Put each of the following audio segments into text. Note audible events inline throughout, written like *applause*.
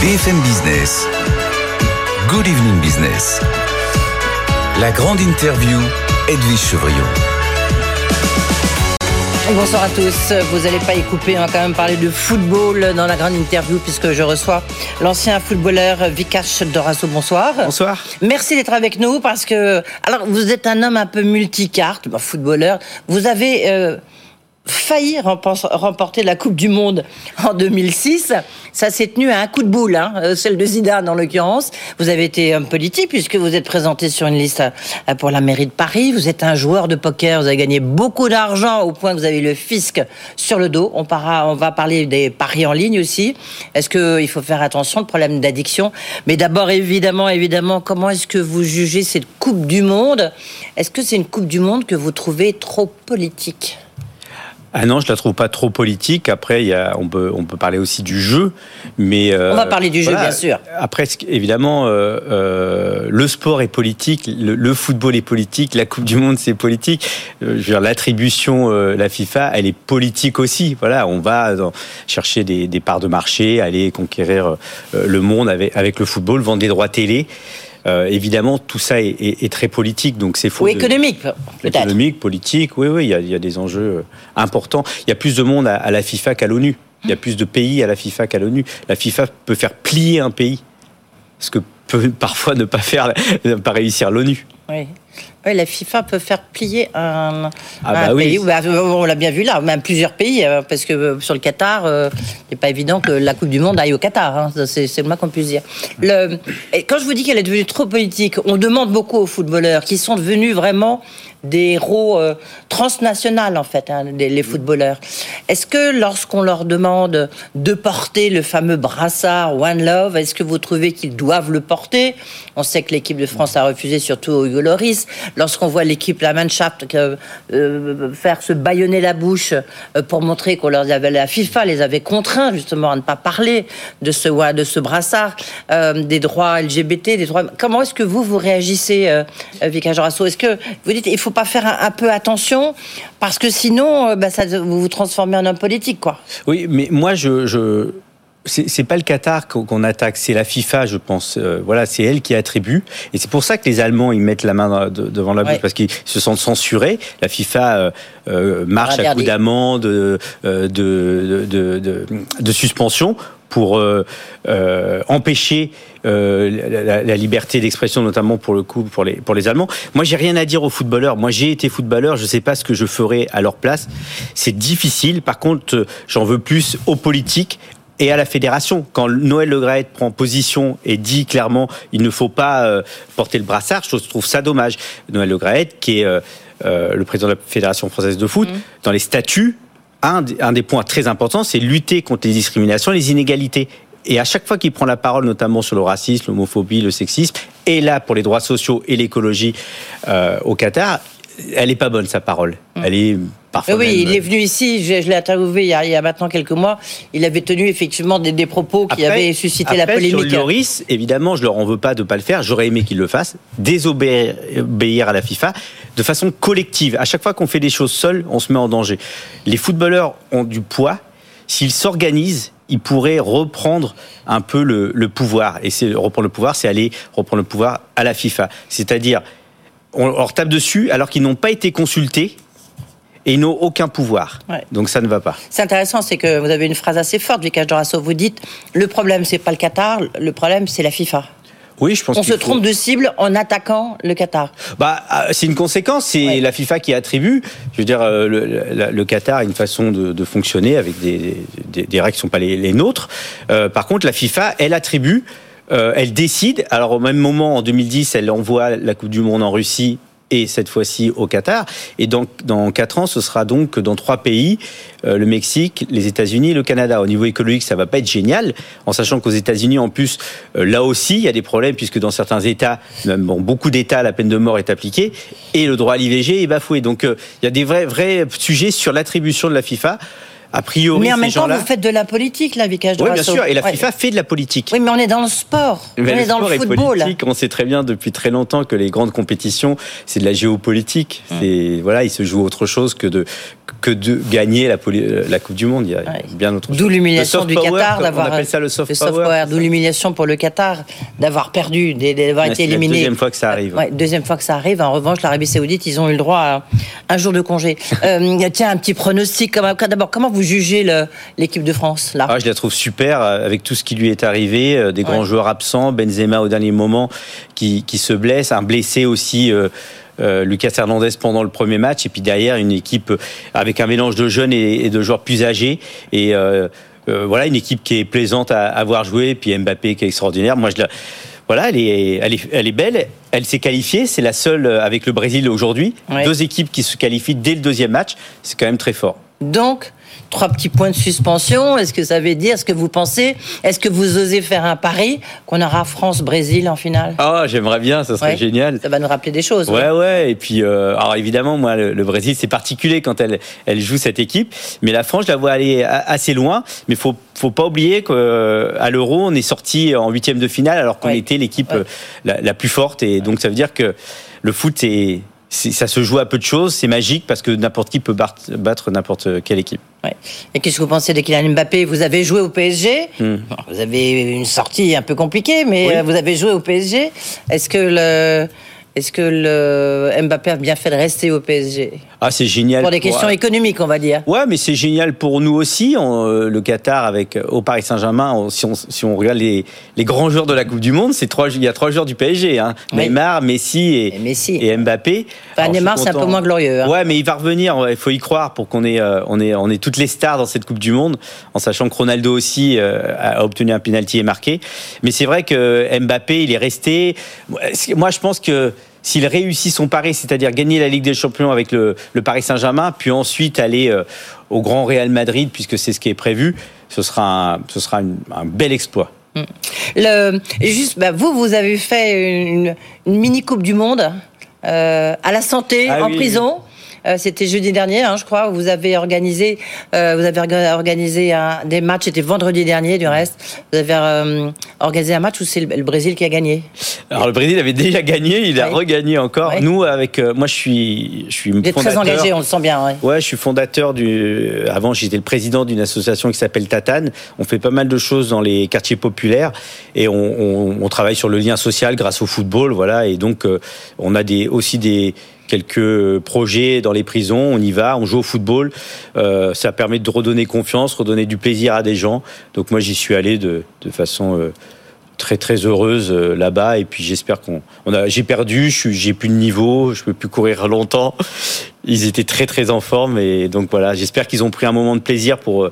BFM Business. Good evening business. La grande interview, Edwige Chevrillon. Bonsoir à tous. Vous n'allez pas y couper. On va quand même parler de football dans la grande interview puisque je reçois l'ancien footballeur Vikash Dorasso. Bonsoir. Bonsoir. Merci d'être avec nous parce que, alors, vous êtes un homme un peu multicarte, footballeur. Vous avez, euh, failli remporter la Coupe du Monde en 2006. Ça s'est tenu à un coup de boule, hein, euh, celle de Zidane en l'occurrence. Vous avez été homme politique puisque vous êtes présenté sur une liste euh, pour la mairie de Paris. Vous êtes un joueur de poker, vous avez gagné beaucoup d'argent au point que vous avez le fisc sur le dos. On, on va parler des paris en ligne aussi. Est-ce qu'il faut faire attention, le problème d'addiction? Mais d'abord, évidemment, évidemment, comment est-ce que vous jugez cette Coupe du Monde? Est-ce que c'est une Coupe du Monde que vous trouvez trop politique? Ah non, je la trouve pas trop politique. Après, il y a, on peut on peut parler aussi du jeu, mais euh, on va parler du jeu bien sûr. Après, évidemment, euh, euh, le sport est politique, le, football est politique, la Coupe du Monde c'est politique. Euh, je veux dire, l'attribution, euh, la FIFA, elle est politique aussi. Voilà, on va dans, chercher des, des, parts de marché, aller conquérir le monde avec avec le football, vendre des droits télé. Euh, évidemment, tout ça est, très politique, donc c'est faux. Ou économique, peut-être. Économique, politique, oui, oui, il y, a, des enjeux euh, importants. Il y a plus de monde à, la FIFA qu'à l'ONU. Il y a plus de pays à la FIFA qu'à l'ONU. La FIFA peut faire plier un pays, ce que peut *laughs* parfois ne pas faire, ne pas réussir l'ONU. Oui. Oui, la FIFA peut faire plier un, ah bah pays. Bah, on l'a bien vu là, même plusieurs pays, euh, parce que euh, sur le Qatar, euh, il n'est pas évident que la Coupe du Monde aille au Qatar. Hein, c'est le moins qu'on puisse dire. Le, et quand je vous dis qu'elle est devenue trop politique, on demande beaucoup aux footballeurs qui sont devenus vraiment des héros euh, transnationales en fait, hein, les, footballeurs. Est-ce que lorsqu'on leur demande de porter le fameux brassard One Love, est-ce que vous trouvez qu'ils doivent le porter? On sait que l'équipe de France a refusé, surtout au Hugo Loris. Lorsqu'on voit l'équipe La Mannschaft euh, faire se baïonner la bouche euh, pour montrer qu'on leur avait la FIFA les avait contraints justement à ne pas parler de ce de ce brassard, euh, des droits LGBT, des droits. Comment est-ce que vous vous réagissez, euh, Vika Jorasso Est-ce que vous dites il faut pas faire un, peu attention? Parce que sinon, bah, vous vous transformez en homme politique, quoi. Oui, mais moi, je c'est pas le Qatar qu'on attaque, c'est la FIFA, je pense. Euh, voilà, c'est elle qui attribue, et c'est pour ça que les Allemands ils mettent la main devant la bouche parce qu'ils se sentent censurés. La FIFA euh, euh marche à coups d'amende, de, de, suspension pour euh, euh, empêcher euh, la, la, liberté d'expression, notamment pour le coup pour les pour les Allemands. Moi, j'ai rien à dire aux footballeurs. Moi, j'ai été footballeur. Je sais pas ce que je ferais à leur place. C'est difficile. Par contre, j'en veux plus aux politiques, et à la fédération. Quand Noël Le Graët prend position et dit clairement il ne faut pas euh, porter le brassard, je trouve ça dommage. Noël Le Graët, qui est euh, euh, le président de la Fédération française de foot, mmh. dans les statuts, un, un des points très importants, c'est lutter contre les discriminations, les inégalités. Et à chaque fois qu'il prend la parole, notamment sur le racisme, l'homophobie, le sexisme, et là pour les droits sociaux et l'écologie au Qatar, elle est pas bonne sa parole. Mmh. Elle est parfois. Oui, il est venu ici. Je, l'ai interviewé il y, a, maintenant quelques mois. Il avait tenu effectivement des, propos qui avaient suscité la polémique. Sur Loris, évidemment, je leur en veux pas de pas le faire. J'aurais aimé qu'il le fasse. Désobéir à la FIFA de façon collective. À chaque fois qu'on fait des choses seuls, on se met en danger. Les footballeurs ont du poids. S'ils s'organisent, ils pourraient reprendre un peu le, le pouvoir. Et c'est reprendre le pouvoir, c'est aller reprendre le pouvoir à la FIFA. C'est-à-dire on leur tape dessus alors qu'ils n'ont pas été consultés et ils n'ont aucun pouvoir. Donc ça ne va pas. C'est intéressant, c'est que vous avez une phrase assez forte, Vikash Dorasso. Vous dites le problème, c'est pas le Qatar, le problème, c'est la FIFA. Oui, je pense. On se trompe de cible en attaquant le Qatar. Bah, ah, c'est une conséquence. C'est la FIFA qui attribue. Je veux dire, euh, le, Qatar a une façon de, fonctionner avec des, règles qui sont pas les, nôtres. Euh, par contre, la FIFA, elle attribue euh, elle décide. Alors au même moment, en 2010, elle envoie la Coupe du Monde en Russie et cette fois-ci au Qatar. Et dans, dans quatre ans, ce sera donc dans trois pays, euh, le Mexique, les États-Unis et le Canada. Au niveau écologique, ça va pas être génial, en sachant qu'aux États-Unis, en plus, euh, là aussi, il y a des problèmes, puisque dans certains États, même bon, beaucoup d'États, la peine de mort est appliquée, et le droit à l'IVG est bafoué. Donc il y a des vrais, vrais sujets sur l'attribution de la FIFA a priori, mais en même temps, vous faites de la politique, là, Vicage Oui, bien sûr, et la FIFA fait de la politique. Oui, mais on est dans le sport, on est dans le football. Politique. On sait très bien depuis très longtemps que les grandes compétitions, c'est de la géopolitique. Hum. C'est voilà, il se joue autre chose que de que de gagner la, la Coupe du Monde. Il y a bien autre D'où l'humiliation du Qatar d'avoir. Appelle ça le soft, power. D'où l'humiliation pour le Qatar d'avoir perdu, d'avoir été éliminé. C'est la deuxième fois que ça arrive. Ouais, deuxième fois que ça arrive. En revanche, l'Arabie Saoudite, ils ont eu le droit à un jour de congé. *laughs* euh, tiens, un petit pronostic. D'abord, comment vous jugez l'équipe de France là? Ah, Je la trouve super avec tout ce qui lui est arrivé, euh, des grands joueurs absents, Benzema au dernier moment qui, qui se blesse, un blessé aussi. Euh, euh, Lucas Hernandez pendant le premier match et puis derrière une équipe avec un mélange de jeunes et, de joueurs plus âgés et euh, euh, voilà une équipe qui est plaisante à, avoir joué puis Mbappé qui est extraordinaire moi je la voilà, elle est, elle est, elle est belle. Elle s'est qualifiée. C'est la seule avec le Brésil aujourd'hui. Deux équipes qui se qualifient dès le deuxième match. C'est quand même très fort. Donc, trois petits points de suspension. Est-ce que ça veut dire, est-ce que vous pensez, est-ce que vous osez faire un pari qu'on aura France-Brésil en finale? Ah, j'aimerais bien, ça serait génial. Ça va nous rappeler des choses. Ouais, ouais. Et puis, euh, alors évidemment, moi, le, Brésil, c'est particulier quand elle, elle joue cette équipe. Mais la France, je la vois aller assez loin. Mais faut, faut pas oublier qu'à euh, l'Euro, on est sorti en huitième de finale alors qu'on était l'équipe euh, la, la, plus forte. Et donc, ça veut dire que le foot est ça se joue à peu de choses, c'est magique parce que n'importe qui peut battre n'importe quelle équipe. Et qu'est-ce que vous pensez de Kylian Mbappé? Vous avez joué au PSG. Hmm. Vous avez une sortie un peu compliquée, mais vous avez joué au PSG. Est-ce que le est-ce que le Mbappé a bien fait de rester au PSG Ah, c'est génial. Pour des questions économiques, on va dire. Ouais, mais c'est génial pour nous aussi. Euh, le Qatar avec euh, au Paris Saint-Germain, si on, si on regarde les, les, grands joueurs de la Coupe du Monde, c'est trois, il y a trois joueurs du PSG. Hein. Neymar, Messi et, et, Messi. et Mbappé. Enfin, Neymar, c'est un peu moins glorieux. Hein. Ouais, mais il va revenir. Il faut y croire pour qu'on ait, euh, on ait, on ait toutes les stars dans cette Coupe du Monde, en sachant que Ronaldo aussi a obtenu un penalty et marqué. Mais c'est vrai que Mbappé, il est resté. Moi, je pense que s'il réussit son pari, c'est-à-dire gagner la Ligue des Champions avec le, Paris Saint-Germain, puis ensuite aller euh, au Grand Real Madrid, puisque c'est ce qui est prévu, ce sera un, ce sera un bel exploit. Mm. Le, juste, bah, vous, vous avez fait une, mini Coupe du Monde euh, à la santé, ah en prison. C'était jeudi dernier, hein, je crois. Vous avez organisé, euh, vous avez organisé un, des matchs. C'était vendredi dernier, du reste. Vous avez euh, organisé un match où c'est le, Brésil qui a gagné. Alors le Brésil avait déjà gagné, il a regagné encore. Nous, avec moi, je suis, je suis fondateur. très engagé, on le sent bien. Ouais. ouais, je suis fondateur du. Avant, j'étais le président d'une association qui s'appelle Tatane. On fait pas mal de choses dans les quartiers populaires et on, on, on travaille sur le lien social grâce au football, voilà. Et donc, on a des aussi des quelques projets dans les prisons. On y va, on joue au football. Euh, ça permet de redonner confiance, redonner du plaisir à des gens. Donc moi, j'y suis allé de, de façon euh, très très heureuse euh, là-bas. Et puis j'espère qu'on. J'ai perdu, j'ai plus de niveau, je peux plus courir longtemps. Ils étaient très très en forme et donc voilà. J'espère qu'ils ont pris un moment de plaisir pour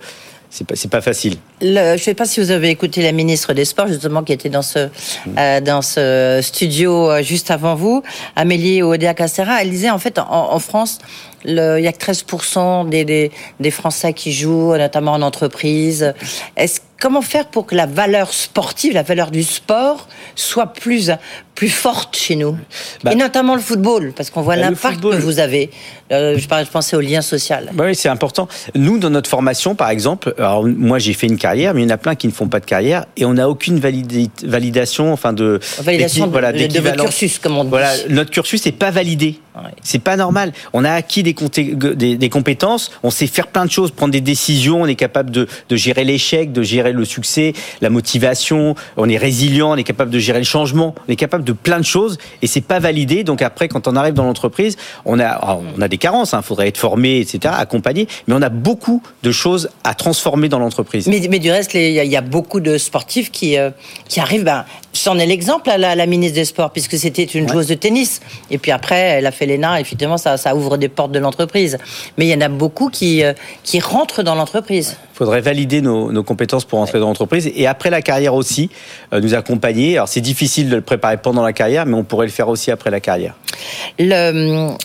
c'est pas, pas facile. je ne sais pas si vous avez écouté la ministre des Sports, justement, qui était dans ce, mm. euh, dans ce studio euh, juste avant vous, Amélie Oudéa-Castera. Elle disait, en fait, en, France, le, il y a que 13% des, des, des, Français qui jouent, notamment en entreprise. Est-ce comment faire pour que la valeur sportive, la valeur du sport, soit plus, plus forte chez nous? Bah Et notamment le football, parce qu'on voit bah, l'impact que vous avez. Euh, je pensais au lien social. Bah oui, c'est important. Nous, dans notre formation, par exemple, alors moi j'ai fait une carrière, mais il y en a plein qui ne font pas de carrière, et on n'a aucune validation, enfin de validation de, voilà, de, votre cursus, comme on dit. Voilà, notre cursus n'est pas validé. C'est pas normal. On a acquis des, des, des, compétences, on sait faire plein de choses, prendre des décisions, on est capable de, de gérer l'échec, de gérer le succès, la motivation, on est résilient, on est capable de gérer le changement, on est capable de plein de choses et c'est pas validé. Donc après, quand on arrive dans l'entreprise, on a, on a des carences, il hein, faudrait être formé, etc., accompagné, mais on a beaucoup de choses à transformer dans l'entreprise. Mais, mais, du reste, il y, a beaucoup de sportifs qui, euh, qui arrivent. Ben, J'en ai l'exemple à la, ministre des Sports, puisque c'était une joueuse de tennis. Et puis après, elle a fait l'ENA, effectivement, ça, ça ouvre des portes de l'entreprise. Mais il y en a beaucoup qui, euh, qui rentrent dans l'entreprise. Il faudrait valider nos, nos, compétences pour entrer dans l'entreprise. Et après la carrière aussi, euh, nous accompagner. Alors c'est difficile de le préparer pendant la carrière, mais on pourrait le faire aussi après la carrière. Le,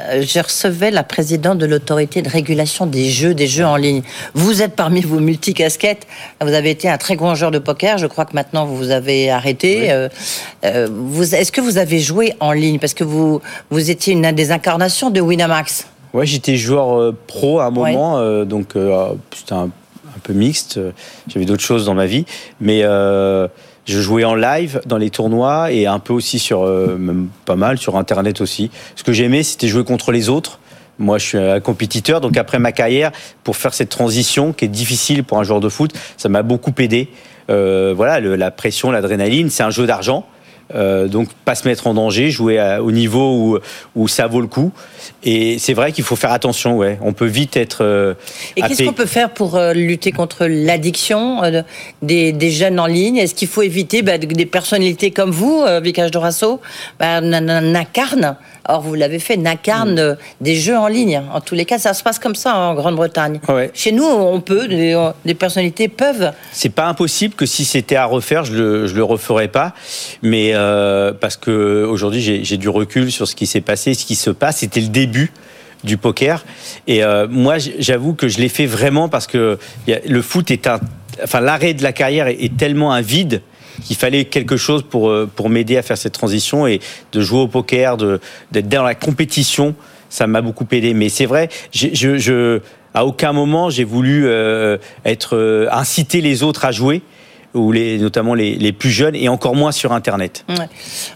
euh, je recevais la présidente de l'autorité de régulation des jeux, des jeux en ligne. Vous êtes parmi vos multicasquettes. Vous avez été un très grand joueur de poker. Je crois que maintenant vous avez arrêté. Euh, euh, vous, est-ce que vous avez joué en ligne? Parce que vous, vous étiez une des incarnations de Winamax. Ouais, j'étais joueur pro à un moment, donc c'était un, un, peu mixte. J'avais d'autres choses dans ma vie, mais je jouais en live dans les tournois et un peu aussi sur, euh, même pas mal, sur Internet aussi. Ce que j'aimais, c'était jouer contre les autres. Moi, je suis un compétiteur, donc après ma carrière, pour faire cette transition qui est difficile pour un joueur de foot, ça m'a beaucoup aidé. Euh, voilà, le, la pression, l'adrénaline, c'est un jeu d'argent. Euh, donc pas se mettre en danger, jouer à, au niveau où, où ça vaut le coup. Et c'est vrai qu'il faut faire attention. Ouais, on peut vite être. Euh, Et qu'est-ce qu'on peut faire pour euh, lutter contre l'addiction des, des jeunes en ligne? Est-ce qu'il faut éviter bah, que des personnalités comme vous, Vicage Dorasso, bah, n- n- n'incarnent Or, vous l'avez fait, n'incarnent euh, des jeux en ligne. En tous les cas, ça se passe comme ça hein, en Grande-Bretagne. Ouais. Chez nous, on peut, des, des personnalités peuvent. C'est pas impossible que si c'était à refaire, je le, je le referais pas. Mais euh, parce que aujourd'hui, j'ai du recul sur ce qui s'est passé, ce qui se passe. C'était le début du poker. Et euh, moi, j'avoue que je l'ai fait vraiment parce que le foot est un, enfin l'arrêt de la carrière est, tellement un vide qu'il fallait quelque chose pour euh, pour m'aider à faire cette transition et de jouer au poker, de d'être dans la compétition. Ça m'a beaucoup aidé. Mais c'est vrai, à aucun moment j'ai voulu être inciter les autres à jouer ou les notamment les, les plus jeunes et encore moins sur internet. Ouais.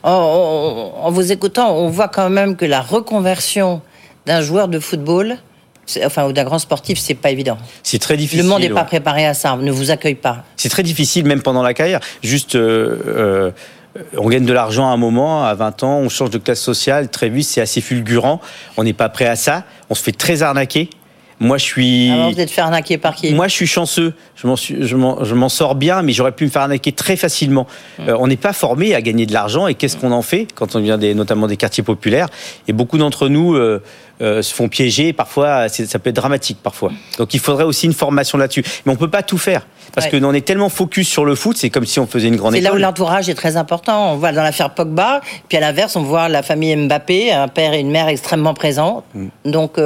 En, vous écoutant, on voit quand même que la reconversion d'un joueur de football, enfin, ou d'un grand sportif, c'est pas évident. C'est très difficile. Le monde n'est pas préparé à ça, ne vous accueille pas. C'est très difficile même pendant la carrière. Juste euh, euh, on gagne de l'argent à un moment, à 20 ans, on change de classe sociale, très vite, c'est assez fulgurant. On n'est pas prêt à ça. On se fait très arnaquer. Moi, je suis. Avant d'être fait arnaquer par qui? Moi, je suis chanceux. Je m'en, suis- je m'en, je m'en sors bien, mais j'aurais pu me faire arnaquer très facilement. Mm. Euh, on n'est pas formé à gagner de l'argent, et qu'est-ce qu'on en fait quand on vient des, notamment des quartiers populaires? Et beaucoup d'entre nous euh, euh, se font piéger. Et parfois, c'est- ça peut être dramatique. Parfois. Donc, il faudrait aussi une formation là-dessus. Mais on peut pas tout faire parce Ouais. que on est tellement focus sur le foot. C'est comme si on faisait une grande C'est là où l'entourage est très important. On voit dans l'affaire Pogba, puis à l'inverse, on voit la famille Mbappé, un père et une mère extrêmement présents, Mm. donc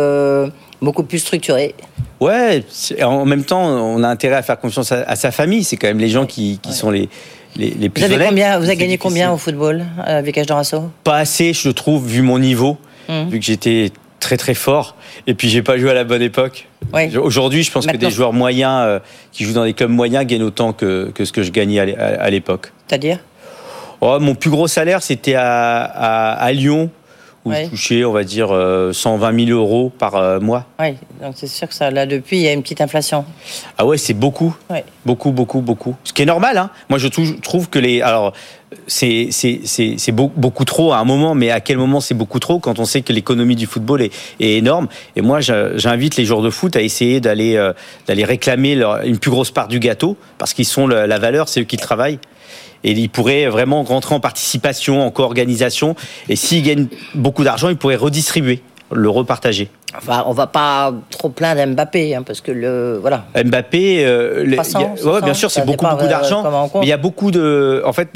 beaucoup plus structurés. Ouais. En même temps, on a intérêt à faire confiance à, à sa famille. C'est quand même les gens qui, qui sont les les, les plus Vous avez honnêtes. combien Vous avez gagné difficile. combien au football euh, avec H. Dorasso? Pas assez, je trouve, vu mon niveau, Mhm. vu que j'étais très très fort. Et puis j'ai pas joué à la bonne époque. Oui. Aujourd'hui, je pense que des joueurs moyens euh, qui jouent dans des clubs moyens gagnent autant que, que ce que je gagnais à l'é- à à l'époque. C'est-à-dire? Oh, mon plus gros salaire, c'était à, à, à Lyon, où Ouais. je touchais, on va dire, euh, 120 000 euros par euh, mois. Oui, donc c'est sûr que ça, là, depuis, il y a une petite inflation. Ah ouais, c'est beaucoup. Ouais. Beaucoup, beaucoup, beaucoup. Ce qui est normal, hein. Moi, je trou- trouve que les. Alors, c'est c'est- c'est- c'est beau- beaucoup trop à un moment, mais à quel moment c'est beaucoup trop quand on sait que l'économie du football est, est énorme Et moi, j'invite les joueurs de foot à essayer d'aller euh, d'aller réclamer leur- une plus grosse part du gâteau, parce qu'ils sont la valeur, c'est eux qui travaillent. Et ils pourraient vraiment rentrer en participation, en co-organisation. Et s'ils gagnent beaucoup d'argent, ils pourraient redistribuer, le repartager. Enfin, on va pas trop plaindre Mbappé, hein, parce que le. Voilà. Mbappé, euh, les- 300, il y a- ouais, 500, bien sûr, c'est beaucoup, beaucoup euh, d'argent. Mais il y a beaucoup de. En fait,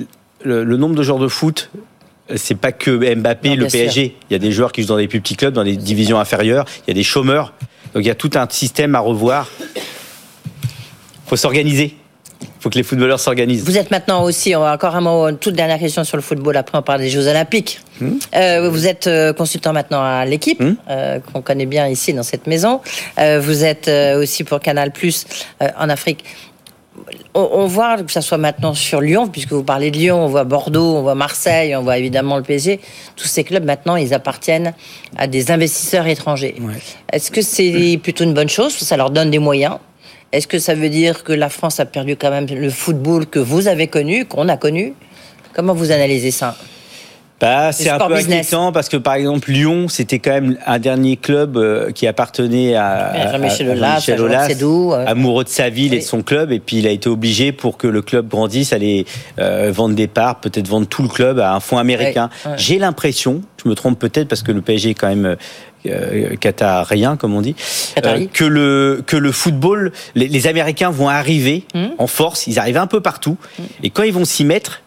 le, le nombre de joueurs de foot, c'est pas que Mbappé, Non, le sûr. PSG. Il y a des joueurs qui jouent dans des plus petits clubs, dans des divisions inférieures. Il y a des chômeurs. Donc il y a tout un système à revoir. faut s'organiser. Il faut que les footballeurs s'organisent. Vous êtes maintenant aussi, encore un mot, une toute dernière question sur le football, après on parle des Jeux Olympiques. Hmm. Euh, vous êtes euh, consultant maintenant à l'équipe, Hmm. euh, qu'on connaît bien ici dans cette maison. Euh, vous êtes aussi pour Canal Plus en Afrique. On, on voit que ça soit maintenant sur Lyon, puisque vous parlez de Lyon, on voit Bordeaux, on voit Marseille, on voit évidemment le PSG. Tous ces clubs maintenant, ils appartiennent à des investisseurs étrangers. Ouais. Est-ce que c'est plutôt une bonne chose? Ça leur donne des moyens? Est-ce que ça veut dire que la France a perdu quand même le football que vous avez connu, qu'on a connu? Comment vous analysez ça? Bah, c'est un peu business. inquiétant parce que par exemple Lyon, c'était quand même un dernier club euh, qui appartenait à, à Aulas, euh. amoureux de sa ville et de son club, et puis il a été obligé pour que le club grandisse, à aller euh, vendre des parts, peut-être vendre tout le club à un fonds américain. J'ai l'impression, je me trompe peut-être parce que le PSG est quand même euh, qatarien, comme on dit, euh, que le que le football, les, les Américains vont arriver Hmm. en force, ils arrivent un peu partout, et quand ils vont s'y mettre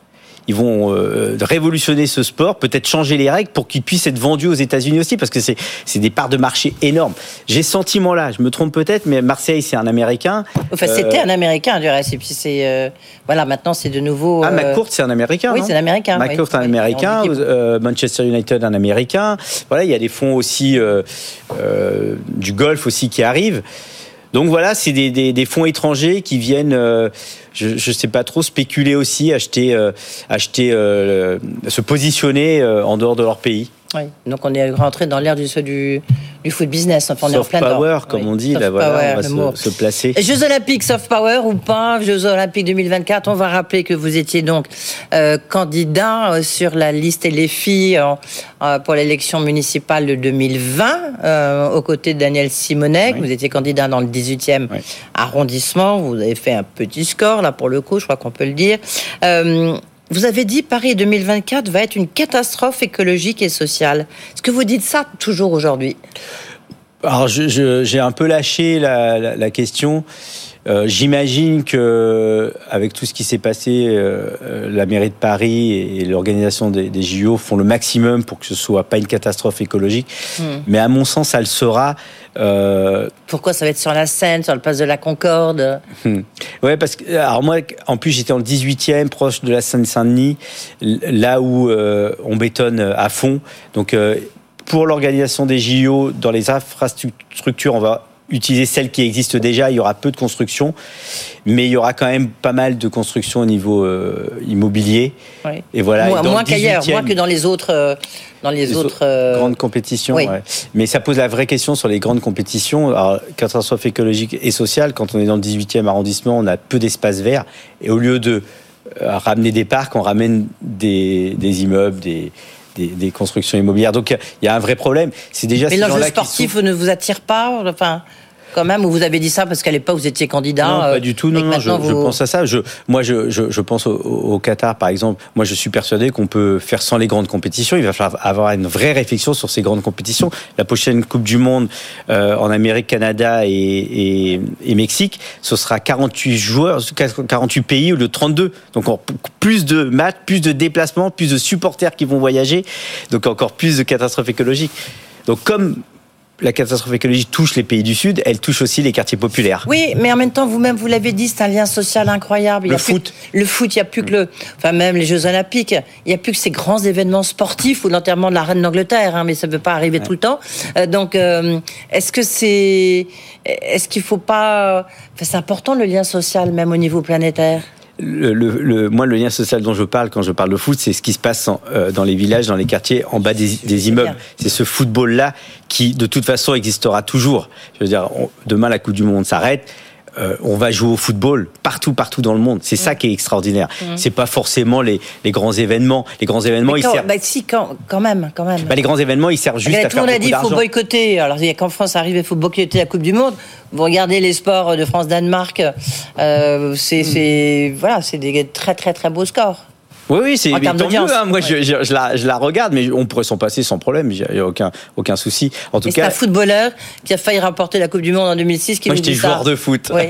ils vont euh, révolutionner ce sport, peut-être changer les règles pour qu'il puisse être vendu aux États-Unis aussi, parce que c'est c'est des parts de marché énormes. J'ai ce sentiment-là, je me trompe peut-être, mais Marseille, c'est un Américain. Enfin, Euh, c'était un Américain du reste, et puis c'est euh, voilà, maintenant c'est de nouveau. Ah, McCourt, c'est un Américain. oui, c'est un Américain, oui. McCourt, un Oui, Américain. équipe. euh, Manchester United, un Américain. Voilà, il y a des fonds aussi du golf aussi qui arrivent. Donc voilà, c'est des, des, des fonds étrangers qui viennent, euh, je ne sais pas trop, spéculer aussi, acheter, euh, acheter, euh, se positionner euh, en dehors de leur pays. Oui. Donc on est rentré dans l'ère du, du, du foot business. Enfin, on soft est en plein power, comme on dit. Là, voilà, on va se, se, placer. Jeux Olympiques, soft power ou pas Jeux Olympiques 2024. On va rappeler que vous étiez donc euh, candidat euh, sur la liste et les filles euh, pour l'élection municipale de 2020 euh, aux côtés de Daniel Simonet. Vous étiez candidat dans le 18e arrondissement. Vous avez fait un petit score là pour le coup, je crois qu'on peut le dire. Vous avez dit Paris 2024 va être une catastrophe écologique et sociale. Est-ce que vous dites ça toujours aujourd'hui? Alors, j'ai un peu lâché la, question. Euh, j'imagine que avec tout ce qui s'est passé, euh, euh, la mairie de Paris et l'organisation des, JO font le maximum pour que ce soit pas une catastrophe écologique. Hmm. Mais à mon sens, ça le sera euh, Pourquoi ça va être sur la Seine, sur le place de la Concorde hmm. Ouais, parce que alors moi, en plus, j'étais en 18e, proche de la Seine-Saint-Denis, là où euh, on bétonne à fond. Donc, euh, pour l'organisation des JO, dans les infrastructures, on va utiliser celles qui existent déjà. Il y aura peu de construction, mais il y aura quand même pas mal de construction au niveau euh, immobilier. Et voilà. Moins, qu'ailleurs, moins que dans les autres. Euh, dans les, autres euh, grandes compétitions. Mais ça pose la vraie question sur les grandes compétitions. Alors, catastrophe écologique et sociale, quand on est dans le 18e arrondissement, on a peu d'espace vert. Et au lieu de ramener des parcs, on ramène des, des immeubles, des, des, constructions immobilières. Donc il y a un vrai problème. C'est déjà. Mais l'enjeu sportif ne vous attire pas Enfin quand même, ou vous avez dit ça parce qu'à l'époque vous étiez candidat Non, pas du tout. Non, non, je, pense à ça. Je, moi, je, je, pense au, Qatar, par exemple. Moi, je suis persuadé qu'on peut faire sans les grandes compétitions. Il va falloir avoir une vraie réflexion sur ces grandes compétitions. La prochaine Coupe du Monde euh, en Amérique, Canada et, et, Mexique, ce sera 48 joueurs, 48 pays ou de 32. Donc plus de matchs, plus de déplacements, plus de supporters qui vont voyager. Donc encore plus de catastrophes écologiques. Donc comme la catastrophe écologique touche les pays du Sud, elle touche aussi les quartiers populaires. Oui, mais en même temps, vous-même, vous l'avez dit, c'est un lien social incroyable. le foot. le foot, il n'y a plus que le. Enfin, même les Jeux Olympiques, il n'y a plus que ces grands événements sportifs ou l'enterrement de la reine d'Angleterre, hein, mais ça ne peut pas arriver tout le temps. Euh, donc, euh, est-ce que c'est. Est-ce qu'il ne faut pas. Enfin, c'est important le lien social, même au niveau planétaire? Le, le, moi, le lien social dont je parle quand je parle de foot, c'est ce qui se passe euh, dans les villages, dans les quartiers, en bas des, immeubles. C'est ce football-là qui, de toute façon, existera toujours. Je veux dire, demain, la Coupe du Monde s'arrête. Euh, on va jouer au football partout, partout dans le monde. C'est ça qui est extraordinaire. C'est pas forcément les, les, grands événements. Les grands événements, ils servent. Bah, si, quand, quand même, quand même. Bah, les grands événements, ils servent juste à faire. Tout le monde a dit qu'il faut boycotter. Alors, qu'en France arrive, il faut boycotter la Coupe du Monde. Vous regardez les sports de France-Danemark, euh, c'est voilà, c'est des très très très beaux scores. Oui, oui, c'est tant mieux. Hein. Moi, je, je, la, je, la, regarde, mais on pourrait s'en passer sans problème. Il n'y a aucun, aucun souci. En tout cas, c'est un footballeur qui a failli remporter la Coupe du Monde en 2006. Qui moi, j'étais joueur de foot. Oui.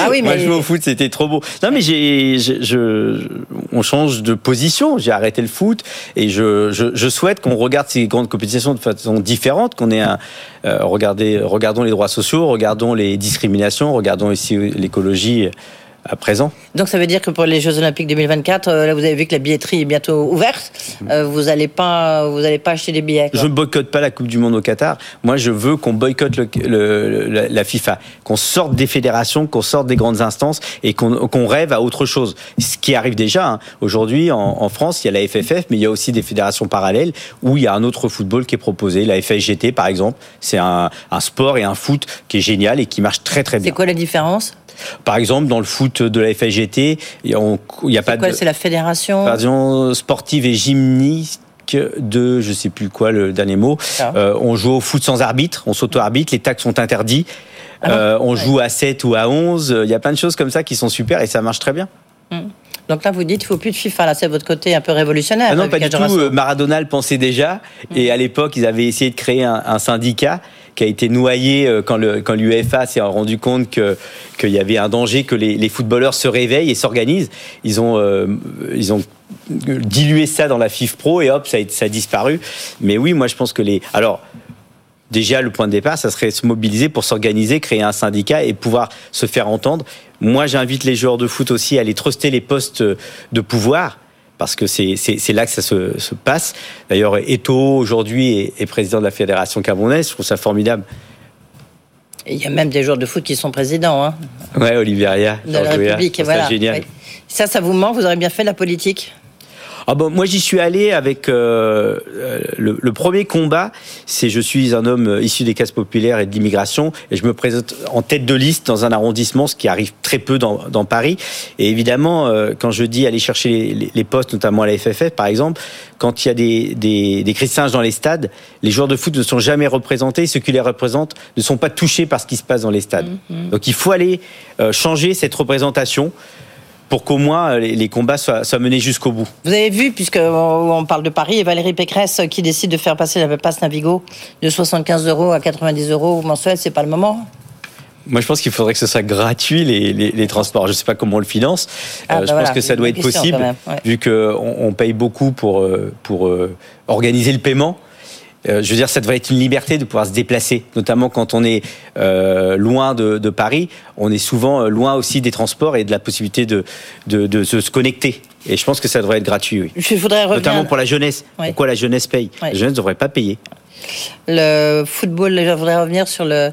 Ah oui, *laughs* mais moi, jouer au foot, c'était trop beau. Non, mais j'ai, je, on change de position. J'ai arrêté le foot et je, je, souhaite qu'on regarde ces grandes compétitions de façon différente, qu'on ait un, euh, regardez, regardons les droits sociaux, regardons les discriminations, regardons aussi l'écologie à présent. Donc ça veut dire que pour les Jeux Olympiques 2024, euh, là vous avez vu que la billetterie est bientôt ouverte. Euh, vous n'allez pas, vous allez pas acheter des billets. Je ne boycotte pas la Coupe du Monde au Qatar. Moi, je veux qu'on boycotte le, la FIFA, qu'on sorte des fédérations, qu'on sorte des grandes instances et qu'on rêve à autre chose. Ce qui arrive déjà hein. aujourd'hui en, France, il y a la FFF, mais il y a aussi des fédérations parallèles où il y a un autre football qui est proposé. La FSGT, par exemple, c'est un, un sport et un foot qui est génial et qui marche très très bien. C'est quoi la différence? Par exemple, dans le foot de la FSGT, il n'y a, pas quoi, C'est la fédération Fédération sportive et gymnique de, je sais plus quoi le dernier mot. Euh, on joue au foot sans arbitre, on s'auto-arbitre, les tacs sont interdits. Ah euh, on joue à 7 ou à 11. Il y a plein de choses comme ça qui sont super et ça marche très bien. Hmm. Donc là, vous dites, il faut plus de FIFA. Là, c'est votre côté un peu révolutionnaire. Ah non, pas du tout. Euh, Maradona le pensait déjà. Et hmm. à l'époque, ils avaient essayé de créer un syndicat qui a été noyé euh, quand le quand l'UEFA s'est rendu compte qu'il y avait un danger que les, les footballeurs se réveillent et s'organisent. Ils ont euh, ils ont dilué ça dans la FIF Pro et hop ça a, ça a disparu. Mais oui, moi je pense que les alors déjà le point de départ, ça serait se mobiliser pour s'organiser, créer un syndicat et pouvoir se faire entendre. Moi, j'invite les joueurs de foot aussi à aller truster les postes de pouvoir parce que c'est là que ça se, se passe. D'ailleurs, Eto, aujourd'hui, est, président de la Fédération camerounaise. Je trouve ça formidable. il y a même des joueurs de foot qui sont présidents. Hein. Ouais, Oliveria. De la République, voilà. Génial. Ça, ça vous manque Vous aurez bien fait la politique? Ah bon, Moi, j'y suis allé avec euh, le, le, premier combat, c'est je suis un homme issu des classes populaires et de l'immigration, et je me présente en tête de liste dans un arrondissement, ce qui arrive très peu dans, dans Paris. Et évidemment, euh, quand je dis aller chercher les, les, postes, notamment à la FFF, par exemple, quand il y a des, des, des cris dans les stades, les joueurs de foot ne sont jamais représentés, ceux qui les représentent ne sont pas touchés par ce qui se passe dans les stades. Mm-hmm. Donc il faut aller euh, changer cette représentation pour qu'au moins euh, les, combats soient, menés jusqu'au bout. Vous avez vu, puisqu'on parle de Paris, et Valérie Pécresse euh, qui décide de faire passer la passe Navigo de 75 euros à 90 euros mensuels, c'est pas le moment moi, je pense qu'il faudrait que ce soit gratuit les, les, transports. Je ne sais pas comment on le finance. Ah, euh, bah je pense que ça doit être possible, vu qu'on on paye beaucoup pour pour organiser le paiement. Euh, je veux dire, ça devrait être une liberté de pouvoir se déplacer, notamment quand on est euh, loin de, de, Paris. On est souvent euh, loin aussi des transports et de la possibilité de, de, de se connecter. Et je pense que ça devrait être gratuit, oui. Je voudrais revenir... Notamment pour la jeunesse. Pourquoi la jeunesse paye? La jeunesse ne devrait pas payer. Le football, je voudrais revenir sur le,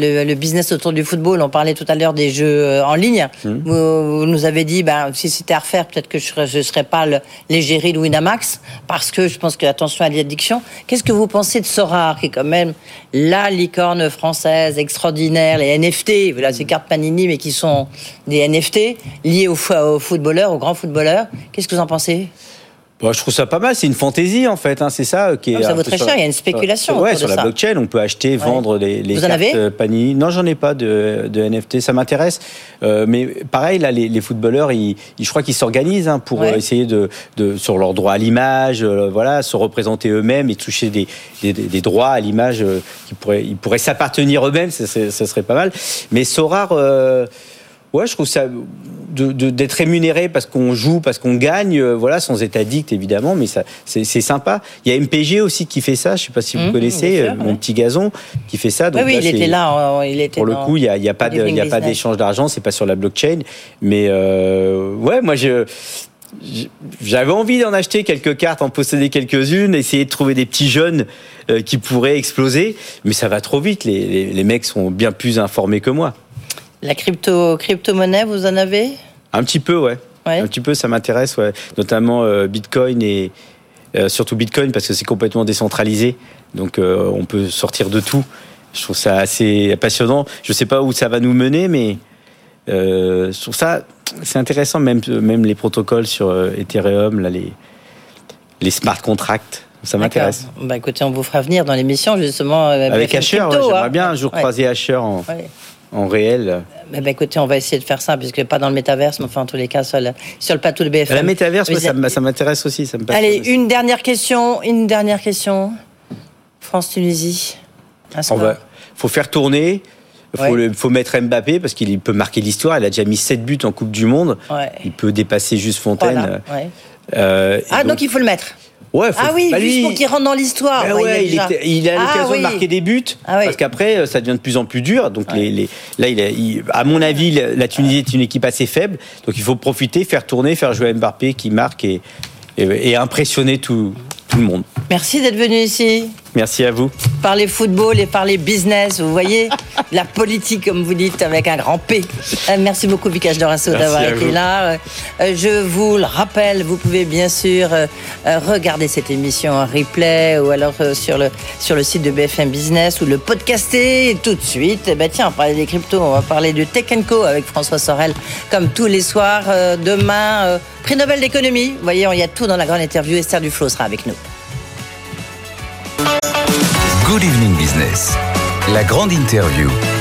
le, business autour du football. On parlait tout à l'heure des jeux euh, en ligne. Mmh. Vous, nous avez dit, ben, si c'était à refaire, peut-être que je ne serais, pas l'égérie de Winamax, parce que je pense que attention à l'addiction. Qu'est-ce que vous pensez de Sora, qui est quand même la licorne française extraordinaire, les NFT, voilà, ces cartes Panini, mais qui sont des NFT liés aux, aux footballeurs, aux grands footballeurs. Qu'est-ce que vous en pensez? Je trouve ça pas mal. C'est une fantaisie en fait. Hein, c'est ça euh, qui est. ça vaut très cher. Il y a une spéculation. Ouais, sur la blockchain, on peut acheter, vendre les, les Vous cartes euh, Panini. Non, j'en ai pas de, de NFT. Ça m'intéresse. Euh, mais pareil, là, les, les footballeurs, ils, je crois qu'ils s'organisent hein, pour essayer de, de, sur leur droit à l'image, voilà, se représenter eux-mêmes et toucher des, des, des droits à l'image qui pourraient, ils pourraient s'appartenir eux-mêmes. Ça, ça, serait pas mal. Mais Sorar. Ouais, je trouve ça d'être rémunéré parce qu'on joue, parce qu'on gagne, euh, voilà, sans être addict évidemment, mais ça, c'est sympa. Il y a MPG aussi qui fait ça. Je sais pas si vous mmh, connaissez euh, mon petit gazon qui fait ça. Donc oui, il était là. Il était pour le coup, il y a, y a pas de, il y a pas d'échange d'argent, c'est pas sur la blockchain, mais euh, ouais, moi je j'avais envie d'en acheter quelques cartes, en posséder quelques-unes, essayer de trouver des petits jeunes qui pourraient exploser, mais ça va trop vite. Les, les, les mecs sont bien plus informés que moi. La crypto, crypto-monnaie, vous en avez? Un petit peu, ouais. Un petit peu, ça m'intéresse, ouais. Notamment euh, Bitcoin et euh, surtout Bitcoin parce que c'est complètement décentralisé. Donc euh, on peut sortir de tout. Je trouve ça assez passionnant. Je ne sais pas où ça va nous mener, mais je trouve ça c'est intéressant. Même, même les protocoles sur Ethereum, là, les, les smart contracts. Ça m'intéresse. Bah écoutez, on vous fera venir dans l'émission justement. Avec Asher, j'aimerais hein. bien un jour croiser Asher en, en réel eh ben, écoutez, on va essayer de faire ça, puisque pas dans le métaverse, mais enfin, en tous les cas, sur le, sur le plateau de BFM. La métaverse, ça, m'intéresse aussi. Ça me Allez, une dernière question. Une dernière question. France-Tunisie. Il faut faire tourner. Il faut, mettre Mbappé parce qu'il peut marquer l'histoire. Il a déjà mis 7 buts en Coupe du Monde. Il peut dépasser juste Fontaine. Euh, ah, donc il faut le mettre ah oui, bah, juste pour qu'il rentre dans l'histoire. Ben il, a ah l'occasion de marquer des buts, ah parce qu'après, euh, ça devient de plus en plus dur. Donc les, là, il, à mon avis, la Tunisie est une équipe assez faible. Donc il faut profiter, faire tourner, faire jouer Mbappé qui marque et, et, impressionner tout, tout le monde. Merci d'être venu ici. Merci à vous. Parler football et parler business, vous voyez *laughs* La politique, comme vous dites, avec un grand P. Euh, merci beaucoup, Vikash Dorasso, d'avoir été là. Euh, je vous le rappelle, vous pouvez bien sûr euh, regarder cette émission en replay ou alors sur le, sur le site de BFM Business ou le podcaster tout de suite. Eh ben, tiens, on va parler des cryptos, on va parler de Tech Co avec François Sorel, comme tous les soirs. Demain, prix Nobel d'économie. Vous voyez, il y a tout dans la grande interview. Esther Duflo sera avec nous. Good Evening Business, la grande interview.